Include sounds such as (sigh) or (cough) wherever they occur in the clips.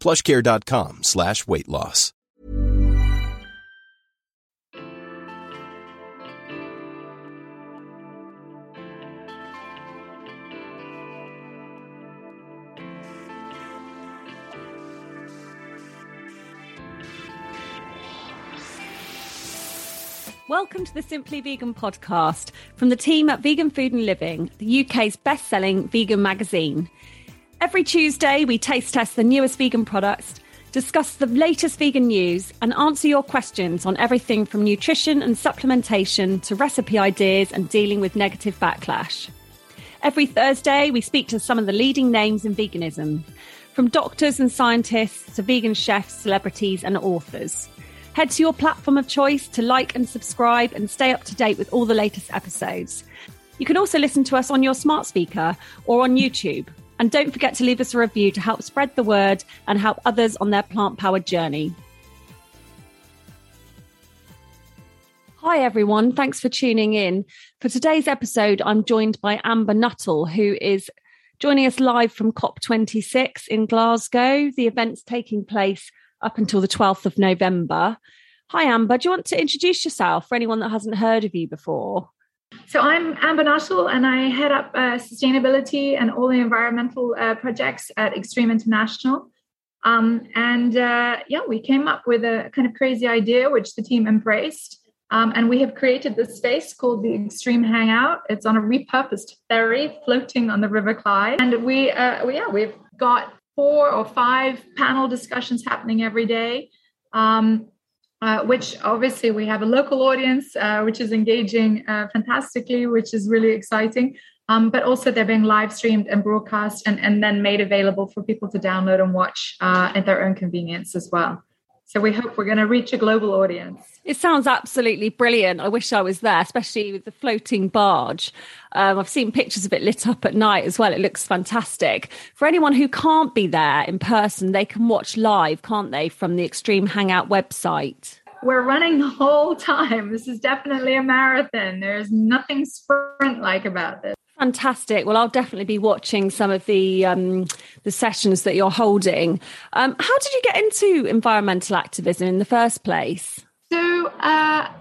plushcare.com slash weight loss. Welcome to the Simply Vegan podcast from the team at Vegan Food and Living, the UK's best selling vegan magazine. Every Tuesday, we taste test the newest vegan products, discuss the latest vegan news, and answer your questions on everything from nutrition and supplementation to recipe ideas and dealing with negative backlash. Every Thursday, we speak to some of the leading names in veganism, from doctors and scientists to vegan chefs, celebrities, and authors. Head to your platform of choice to like and subscribe and stay up to date with all the latest episodes. You can also listen to us on your smart speaker or on YouTube. And don't forget to leave us a review to help spread the word and help others on their plant powered journey. Hi, everyone. Thanks for tuning in. For today's episode, I'm joined by Amber Nuttall, who is joining us live from COP26 in Glasgow. The event's taking place up until the 12th of November. Hi, Amber. Do you want to introduce yourself for anyone that hasn't heard of you before? So I'm Amber Nuttall, and I head up uh, sustainability and all the environmental uh, projects at Extreme International. Um, and uh, yeah, we came up with a kind of crazy idea, which the team embraced. Um, and we have created this space called the Extreme Hangout. It's on a repurposed ferry floating on the River Clyde. And we, uh, we yeah, we've got four or five panel discussions happening every day. Um, uh, which obviously we have a local audience, uh, which is engaging uh, fantastically, which is really exciting. Um, but also they're being live streamed and broadcast and, and then made available for people to download and watch uh, at their own convenience as well. So we hope we're going to reach a global audience. It sounds absolutely brilliant. I wish I was there, especially with the floating barge. Um, I've seen pictures of it lit up at night as well. It looks fantastic. For anyone who can't be there in person, they can watch live, can't they, from the Extreme Hangout website? We're running the whole time. This is definitely a marathon. There's nothing sprint like about this. Fantastic. Well, I'll definitely be watching some of the um, the sessions that you're holding. Um, how did you get into environmental activism in the first place? So, uh,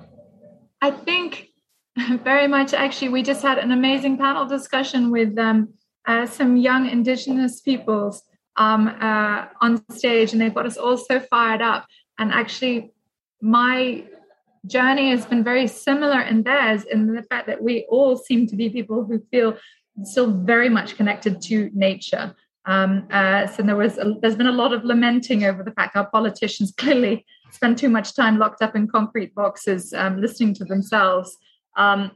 I think (laughs) very much actually, we just had an amazing panel discussion with um, uh, some young Indigenous peoples um, uh, on stage, and they got us all so fired up. And actually, my journey has been very similar in theirs in the fact that we all seem to be people who feel still very much connected to nature. Um, uh, so there was a, there's been a lot of lamenting over the fact our politicians (laughs) clearly spend too much time locked up in concrete boxes, um, listening to themselves, um,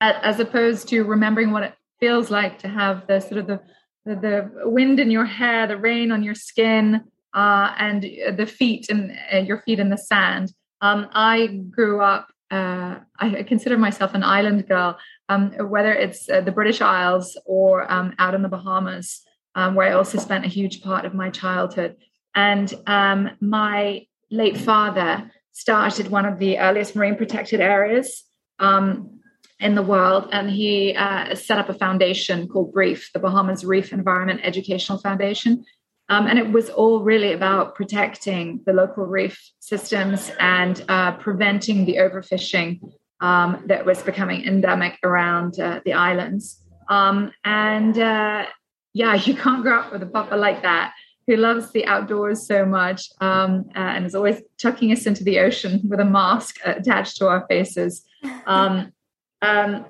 as opposed to remembering what it feels like to have the sort of the the, the wind in your hair, the rain on your skin, uh, and the feet and uh, your feet in the sand. Um, I grew up, uh, I consider myself an island girl, um, whether it's uh, the British Isles or um, out in the Bahamas, um, where I also spent a huge part of my childhood. And um, my late father started one of the earliest marine protected areas um, in the world, and he uh, set up a foundation called BREEF, the Bahamas Reef Environment Educational Foundation. Um, and it was all really about protecting the local reef systems and uh, preventing the overfishing um, that was becoming endemic around uh, the islands. Um, and uh, yeah, (laughs) you can't grow up with a papa like that who loves the outdoors so much um, uh, and is always chucking us into the ocean with a mask attached to our faces. Um, um,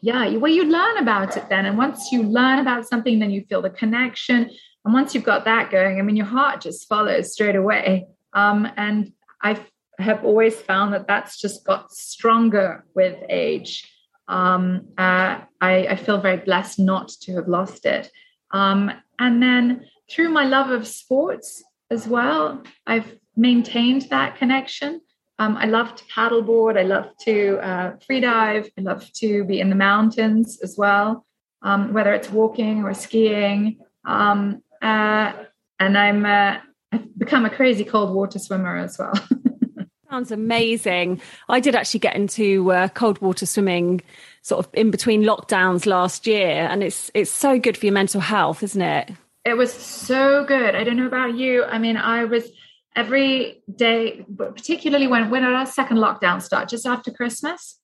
yeah, well, you learn about it then. And once you learn about something, then you feel the connection. And once you've got that going, I mean, your heart just follows straight away. Um, and I have always found that that's just got stronger with age. Um, uh, I, I, feel very blessed not to have lost it. Um, and then through my love of sports as well, I've maintained that connection. Um, I love to paddleboard. I love to uh, free dive. I love to be in the mountains as well, um, whether it's walking or skiing. Um, uh, and I'm uh, I've become a crazy cold water swimmer as well. (laughs) Sounds amazing. I did actually get into uh, cold water swimming sort of in between lockdowns last year, and it's it's so good for your mental health, isn't it? It was so good. I don't know about you. I mean, I was every day, particularly when when our second lockdown started, just after Christmas,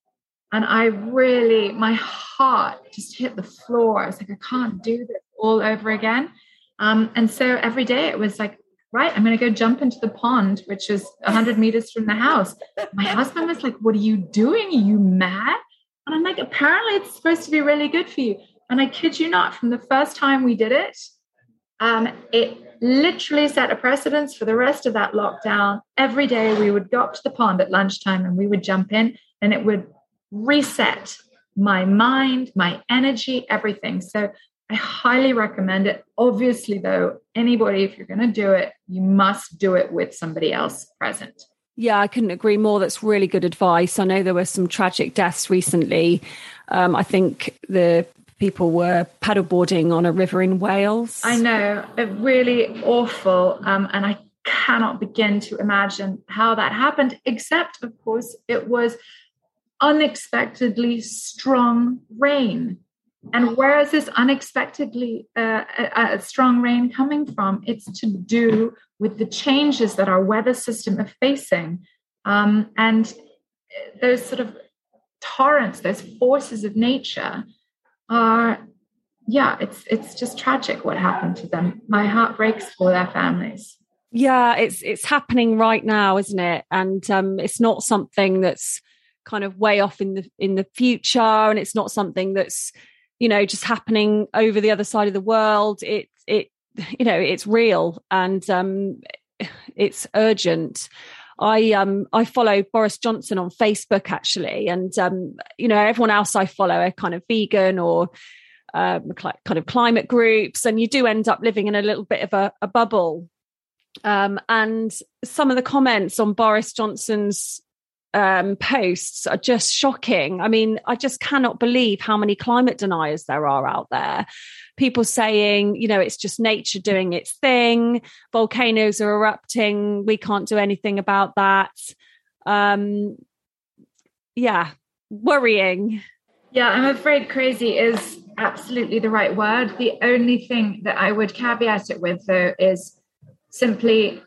and I really my heart just hit the floor. I was like, I can't do this all over again. Um, and so every day it was like, right, I'm going to go jump into the pond, which is 100 meters from the house. My husband was like, What are you doing? Are you mad? And I'm like, Apparently, it's supposed to be really good for you. And I kid you not, from the first time we did it, um, it literally set a precedence for the rest of that lockdown. Every day we would go up to the pond at lunchtime and we would jump in, and it would reset my mind, my energy, everything. So I highly recommend it. Obviously, though, anybody, if you're going to do it, you must do it with somebody else present. Yeah, I couldn't agree more. That's really good advice. I know there were some tragic deaths recently. Um, I think the people were paddleboarding on a river in Wales. I know, really awful. Um, and I cannot begin to imagine how that happened, except, of course, it was unexpectedly strong rain. And where is this unexpectedly uh, a, a strong rain coming from? It's to do with the changes that our weather system are facing. Um, and those sort of torrents, those forces of nature are, yeah, it's it's just tragic what happened to them. My heart breaks for their families. Yeah, it's it's happening right now, isn't it? And um, it's not something that's kind of way off in the in the future, and it's not something that's you know just happening over the other side of the world it it (sighs) you know it's real and um (sighs) it's urgent I um I follow Boris Johnson on Facebook actually, and um you know everyone else I follow are kind of vegan or um, kind of climate groups, and you do end up living in a little bit of a, a bubble. Um, and some of the comments on Boris Johnson's um, posts are just shocking. I mean, I just cannot believe how many climate deniers there are out there. People saying, you know, it's just nature doing its thing, volcanoes are erupting, we can't do anything about that. Um, yeah, worrying. Yeah, I'm afraid crazy is absolutely the right word. The only thing that I would caveat it with, though, is simply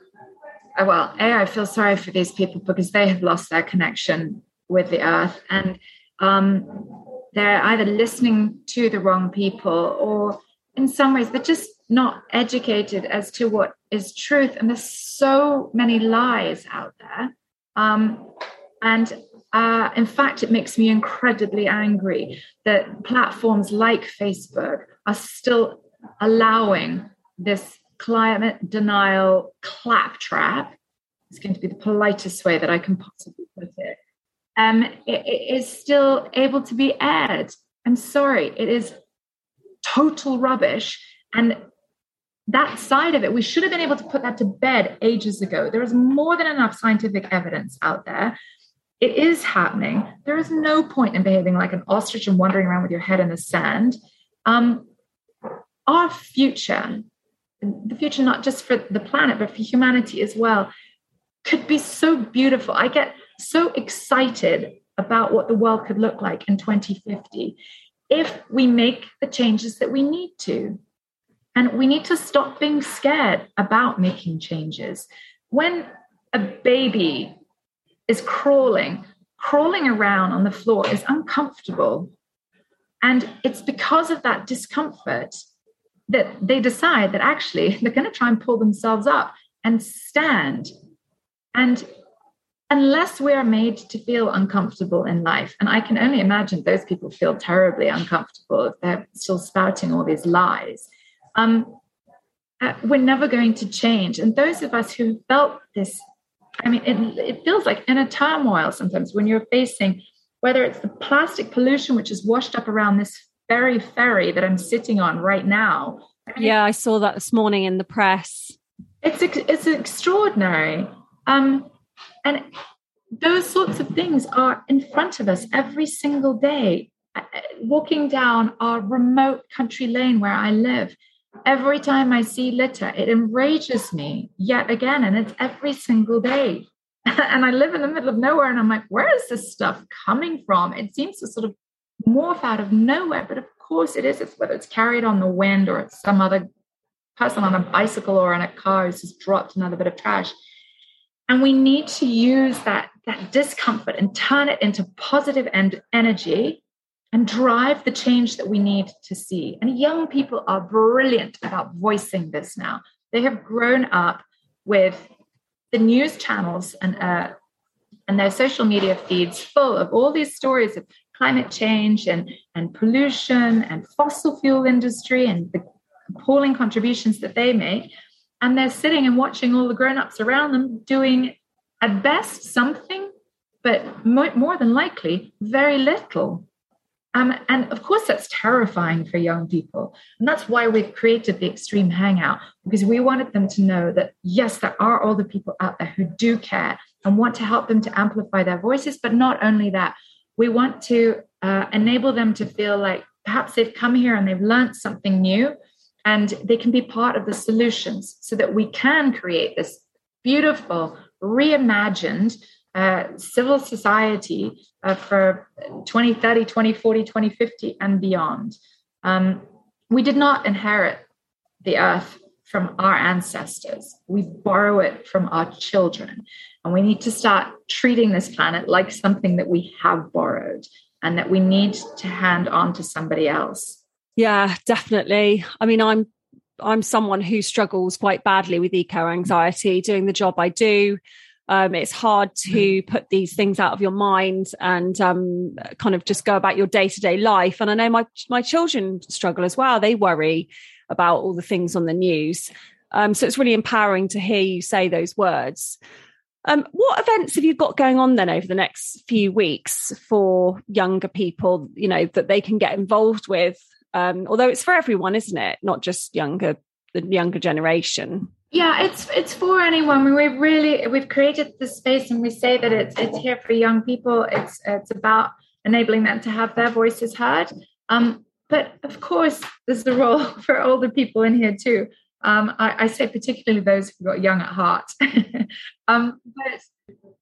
well, A, I feel sorry for these people because they have lost their connection with the earth and um, they're either listening to the wrong people or in some ways they're just not educated as to what is truth. And there's so many lies out there. Um, and uh, in fact, it makes me incredibly angry that platforms like Facebook are still allowing this climate denial claptrap is going to be the politest way that I can possibly put it. Um, it, it is still able to be aired. I'm sorry, it is total rubbish. And that side of it, we should have been able to put that to bed ages ago. There is more than enough scientific evidence out there. It is happening. There is no point in behaving like an ostrich and wandering around with your head in the sand. Um, our future the future not just for the planet but for humanity as well could be so beautiful. I get so excited about what the world could look like in 2050 if we make the changes that we need to. And we need to stop being scared about making changes. When a baby is crawling, crawling around on the floor is uncomfortable. And it's because of that discomfort that they decide that actually they're going to try and pull themselves up and stand. And unless we are made to feel uncomfortable in life, and I can only imagine those people feel terribly uncomfortable if they're still spouting all these lies, um, uh, we're never going to change. And those of us who felt this, I mean, it, it feels like inner turmoil sometimes when you're facing whether it's the plastic pollution which is washed up around this very ferry that I'm sitting on right now. Yeah, I saw that this morning in the press. It's it's extraordinary. Um, and those sorts of things are in front of us every single day. Walking down our remote country lane where I live, every time I see litter, it enrages me yet again. And it's every single day. (laughs) and I live in the middle of nowhere, and I'm like, where is this stuff coming from? It seems to sort of morph out of nowhere, but of course it is. It's whether it's carried on the wind or it's some other person on a bicycle or in a car who's just dropped another bit of trash. And we need to use that, that discomfort and turn it into positive and energy and drive the change that we need to see. And young people are brilliant about voicing this now. They have grown up with the news channels and uh, and their social media feeds full of all these stories of climate change and, and pollution and fossil fuel industry and the appalling contributions that they make. And they're sitting and watching all the grown-ups around them doing at best something but more, than likely very little. Um, and of course that's terrifying for young people. And that's why we've created the extreme hangout because we wanted them to know that yes there are older people out there who do care and want to help them to amplify their voices but not only that we want to uh, enable them to feel like perhaps they've come here and they've learned something new and they can be part of the solutions so that we can create this beautiful, reimagined uh, civil society uh, for 2030, 2040, 2050, and beyond. Um, we did not inherit the earth from our ancestors, we borrow it from our children. And we need to start treating this planet like something that we have borrowed and that we need to hand on to somebody else. Yeah, definitely. I mean, I'm I'm someone who struggles quite badly with eco anxiety doing the job I do. Um, it's hard to mm. put these things out of your mind and um, kind of just go about your day to day life. And I know my my children struggle as well. They worry about all the things on the news. Um, so it's really empowering to hear you say those words. Um, what events have you got going on then over the next few weeks for younger people? You know that they can get involved with um, although it's for everyone, isn't it? Not just younger, the younger generation. Yeah, it's it's for anyone. We've really we've created the space, and we say that it's it's here for young people. It's it's about enabling them to have their voices heard. Um, but of course, there's a role (laughs) for older people in here too. Um, I, I, say particularly those who got young at heart. (laughs) um, but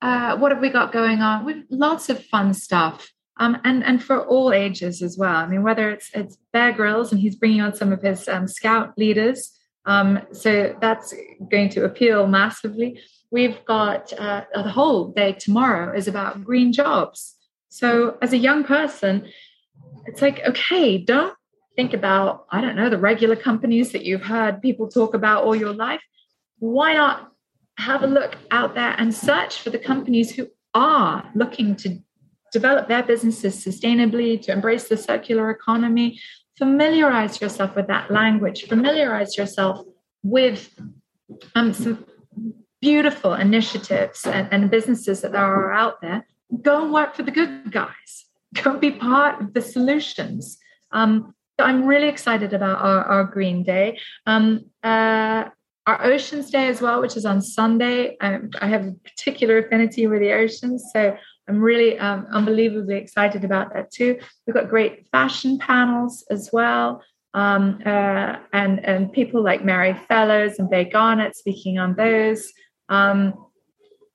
uh, what have we got going on? We've lots of fun stuff um, and and for all ages as well. I mean, whether it's it's Bear Grylls and he's bringing on some of his um, scout leaders, um, so that's going to appeal massively. We've got uh, the whole day tomorrow is about green jobs. So as a young person, it's like okay, don't think about I don't know the regular companies that you've heard people talk about all your life. Why not have a look out there and search for the companies who are looking to develop their businesses sustainably, to embrace the circular economy. Familiarize yourself with that language, familiarize yourself with um, some beautiful initiatives and, and businesses that are out there. Go and work for the good guys, go and be part of the solutions. Um, I'm really excited about our, our Green Day. Um, uh, our Oceans Day as well, which is on Sunday. Um, I have a particular affinity with the oceans, so I'm really um, unbelievably excited about that too. We've got great fashion panels as well. Um, uh, and, and people like Mary Fellows and Bay Garnett speaking on those. Um,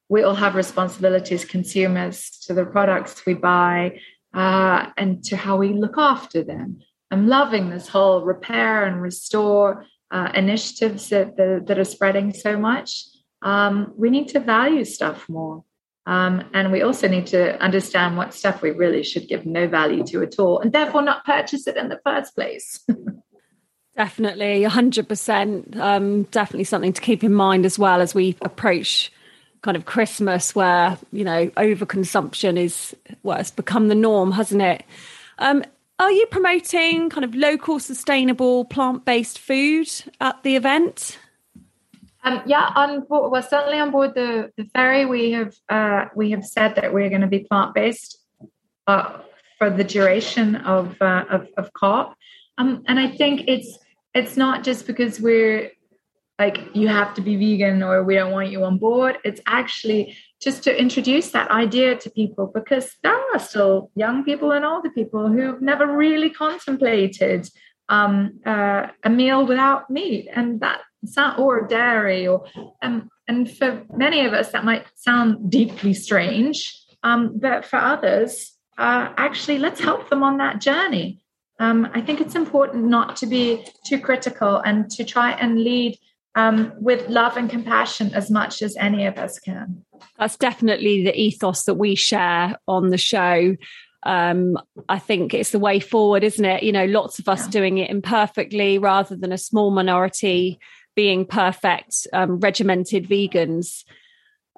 we all have responsibilities, consumers, to the products we buy uh, and to how we look after them. I'm loving this whole repair and restore uh, initiatives that, that, that, are spreading so much. Um, we need to value stuff more. Um, and we also need to understand what stuff we really should give no value to at all, and therefore not purchase it in the first place. (laughs) definitely, 100%. Um, definitely something to keep in mind as well as we approach kind of Christmas, where, you know, overconsumption is, well, it's become the norm, hasn't it? Um, are you promoting kind of local, sustainable, plant based food at the event? Um, yeah, on board, well, certainly on board the, the ferry, we have uh, we have said that we're going to be plant based uh, for the duration of uh, of, of COP, um, and I think it's it's not just because we're like you have to be vegan or we don't want you on board. It's actually just to introduce that idea to people because there are still young people and older people who've never really contemplated um, uh, a meal without meat, and that or dairy or um, and for many of us that might sound deeply strange um, but for others uh, actually let's help them on that journey. Um, i think it's important not to be too critical and to try and lead um, with love and compassion as much as any of us can that's definitely the ethos that we share on the show um, I think it's the way forward, isn't it? You know, lots of us yeah. doing it imperfectly rather than a small minority being perfect, um, regimented vegans.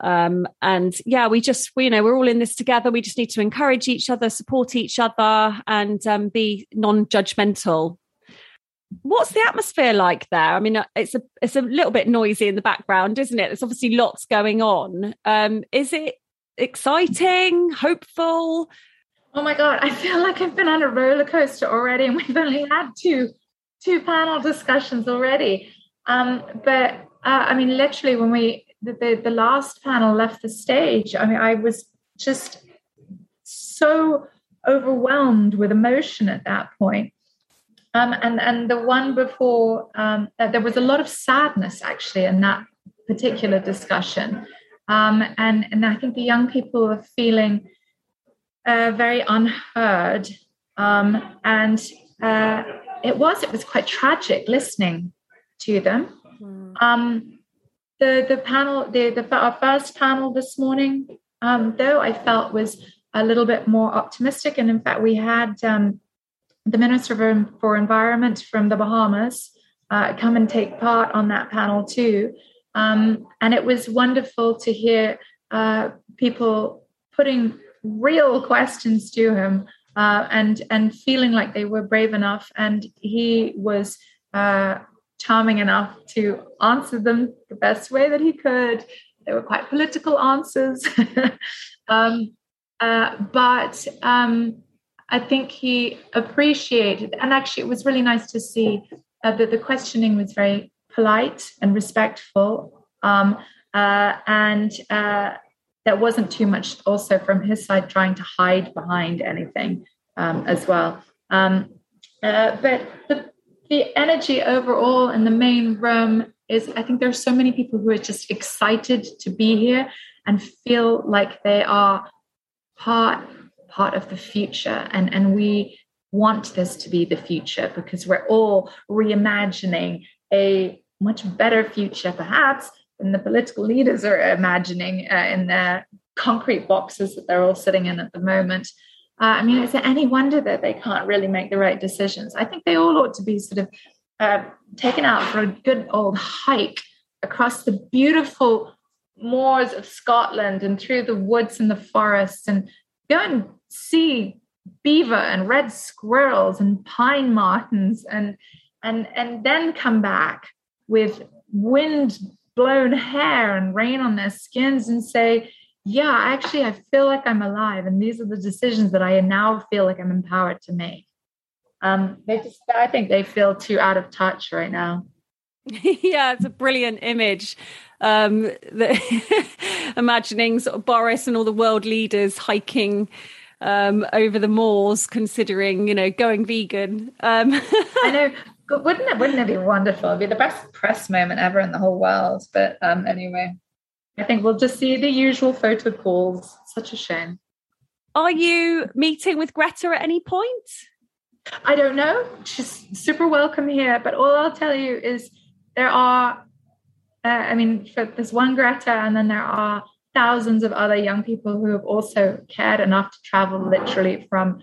Um, and yeah, we just, we, you know, we're all in this together. We just need to encourage each other, support each other, and um, be non-judgmental. What's the atmosphere like there? I mean, uh, it's a it's a little bit noisy in the background, isn't it? There's obviously lots going on. Um, is it exciting, hopeful? Oh my god, I feel like I've been on a roller coaster already, and we've only had two two panel discussions already. Um, but uh, I mean, literally, when we the, the, the last panel left the stage, I mean, I was just so overwhelmed with emotion at that point. Um, and and the one before, um, uh, there was a lot of sadness actually in that particular discussion. Um, and and I think the young people are feeling uh, very unheard. Um, and uh, it was it was quite tragic listening to them. Mm. Um, the the panel, the, the our first panel this morning, um, though I felt was a little bit more optimistic, and in fact, we had um, the Minister for Environment from the Bahamas uh, come and take part on that panel too, um, and it was wonderful to hear uh, people putting real (laughs) questions to him uh, and and feeling like they were brave enough, and he was uh, charming enough to answer them the best way that he could. They were quite political answers. (laughs) um, uh, but um, I think he appreciated, and actually, it was really nice to see uh, that the questioning was very polite and respectful. Um, uh, and uh, there wasn't too much also from his side trying to hide behind anything um, as well. Um, uh, but the the energy overall in the main room is I think there are so many people who are just excited to be here and feel like they are part part of the future and and we want this to be the future because we're all reimagining a much better future perhaps than the political leaders are imagining uh, in their concrete boxes that they're all sitting in at the moment uh, I mean, is it any wonder that they can't really make the right decisions? I think they all ought to be sort of uh, taken out for a good old hike across the beautiful moors of Scotland and through the woods and the forests and go and see beaver and red squirrels and pine martens and and and then come back with wind blown hair and rain on their skins and say yeah, actually, I feel like I'm alive, and these are the decisions that I now feel like I'm empowered to make. Um, they just, I think they feel too out of touch right now. (laughs) yeah, it's a brilliant image. Um, the, (laughs) imagining sort of Boris and all the world leaders hiking um, over the moors, considering you know going vegan. Um, I know, (laughs) but wouldn't it? Wouldn't it be wonderful? It'd be the best press moment ever in the whole world. But um, anyway, I think we'll just see the usual photo calls. Such a shame. Are you meeting with Greta at any point? I don't know. She's super welcome here. But all I'll tell you is there are, uh, I mean, there's one Greta, and then there are thousands of other young people who have also cared enough to travel literally from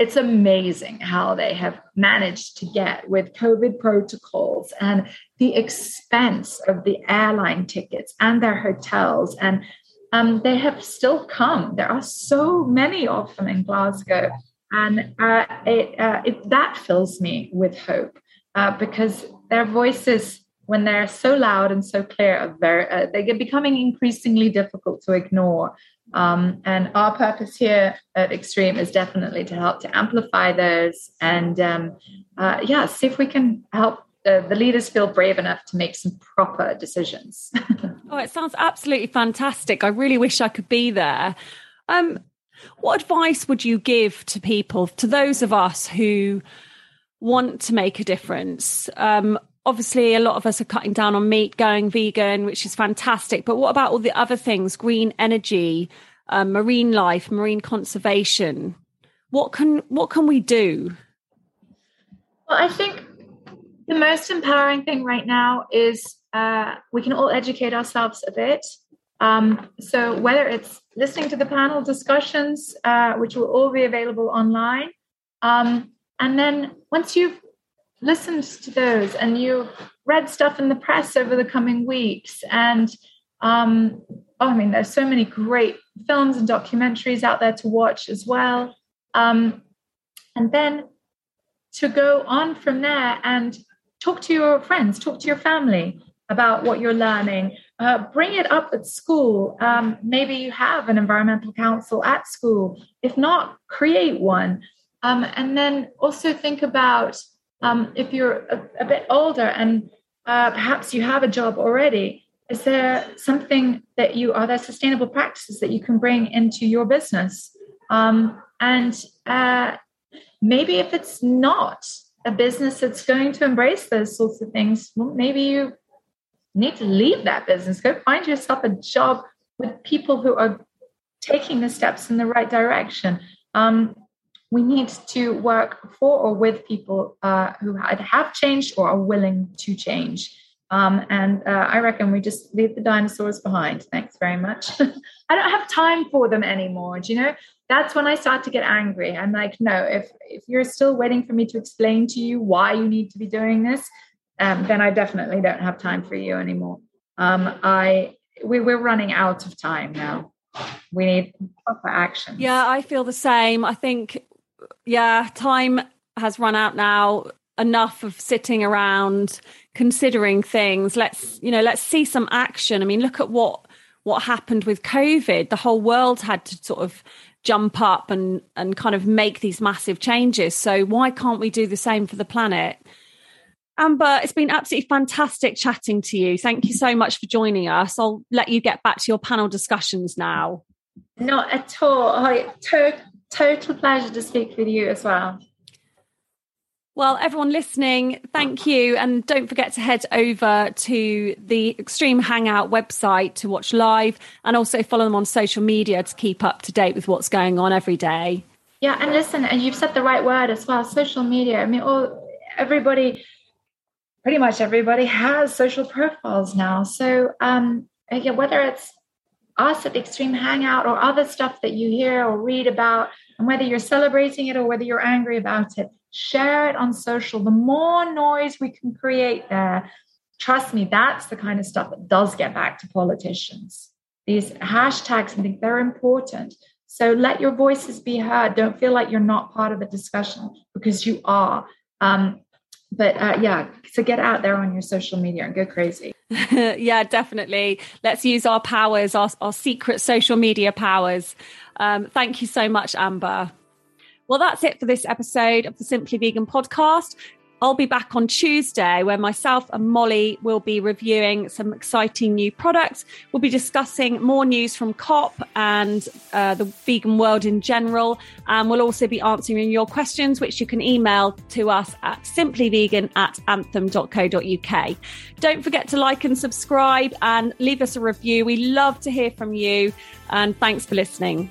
it's amazing how they have managed to get with COVID protocols and the expense of the airline tickets and their hotels. And um, they have still come. There are so many of them in Glasgow. And uh, it, uh, it, that fills me with hope uh, because their voices, when they're so loud and so clear, very, uh, they get becoming increasingly difficult to ignore. Um, and our purpose here at Extreme is definitely to help to amplify those and, um, uh, yeah, see if we can help the, the, leaders feel brave enough to make some proper decisions. (laughs) oh, it sounds absolutely fantastic. I really wish I could be there. Um, what advice would you give to people, to those of us who want to make a difference? Um, obviously, a lot of us are cutting down on meat, going vegan, which is fantastic. But what about all the other things, green energy, um, marine life, marine conservation? What can what can we do? Well, I think the most empowering thing right now is uh, we can all educate ourselves a bit. Um, so whether it's listening to the panel discussions, uh, which will all be available online, um, and then once you've listened to those and you've read stuff in the press over the coming weeks, and um, oh, I mean, there's so many great films and documentaries out there to watch as well. Um, and then to go on from there and talk to your friends, talk to your family about what you're learning. Uh, bring it up at school. Um, maybe you have an environmental council at school. If not, create one. Um, and then also think about um, if you're a, a, bit older and uh, perhaps you have a job already, is there something that you are there sustainable practices that you can bring into your business? Um, and uh, maybe if it's not a business that's going to embrace those sorts of things, well, maybe you need to leave that business. Go find yourself a job with people who are taking the steps in the right direction. Um, we need to work for or with people uh, who either have changed or are willing to change. Um, and uh, I reckon we just leave the dinosaurs behind. Thanks very much. (laughs) I don't have time for them anymore. Do you know? That's when I start to get angry. I'm like, no, if if you're still waiting for me to explain to you why you need to be doing this, um, then I definitely don't have time for you anymore. Um, I we, we're running out of time now. We need proper action. Yeah, I feel the same. I think, yeah, time has run out now. Enough of sitting around considering things. Let's, you know, let's see some action. I mean, look at what what happened with COVID. The whole world had to sort of jump up and and kind of make these massive changes. So why can't we do the same for the planet? Amber, it's been absolutely fantastic chatting to you. Thank you so much for joining us. I'll let you get back to your panel discussions now. Not at all. I, to- total pleasure to speak with you as well. Well, everyone listening, thank you. And don't forget to head over to the Extreme Hangout website to watch live and also follow them on social media to keep up to date with what's going on every day. Yeah, and listen, and you've said the right word as well social media. I mean, all everybody, pretty much everybody has social profiles now. So, um, yeah, whether it's us at the Extreme Hangout or other stuff that you hear or read about, and whether you're celebrating it or whether you're angry about it, share it on social. The more noise we can create there, trust me, that's the kind of stuff that does get back to politicians. These hashtags and things, they're important. So let your voices be heard. Don't feel like you're not part of the discussion because you are. Um, but uh, yeah, so get out there on your social media and go crazy. (laughs) yeah, definitely. Let's use our powers, our, our secret social media powers. Um, thank you so much, Amber. Well, that's it for this episode of the Simply Vegan podcast. I'll be back on Tuesday where myself and Molly will be reviewing some exciting new products. We'll be discussing more news from COP and uh, the vegan world in general. And we'll also be answering your questions, which you can email to us at simplyvegan at anthem.co.uk. Don't forget to like and subscribe and leave us a review. We love to hear from you. And thanks for listening.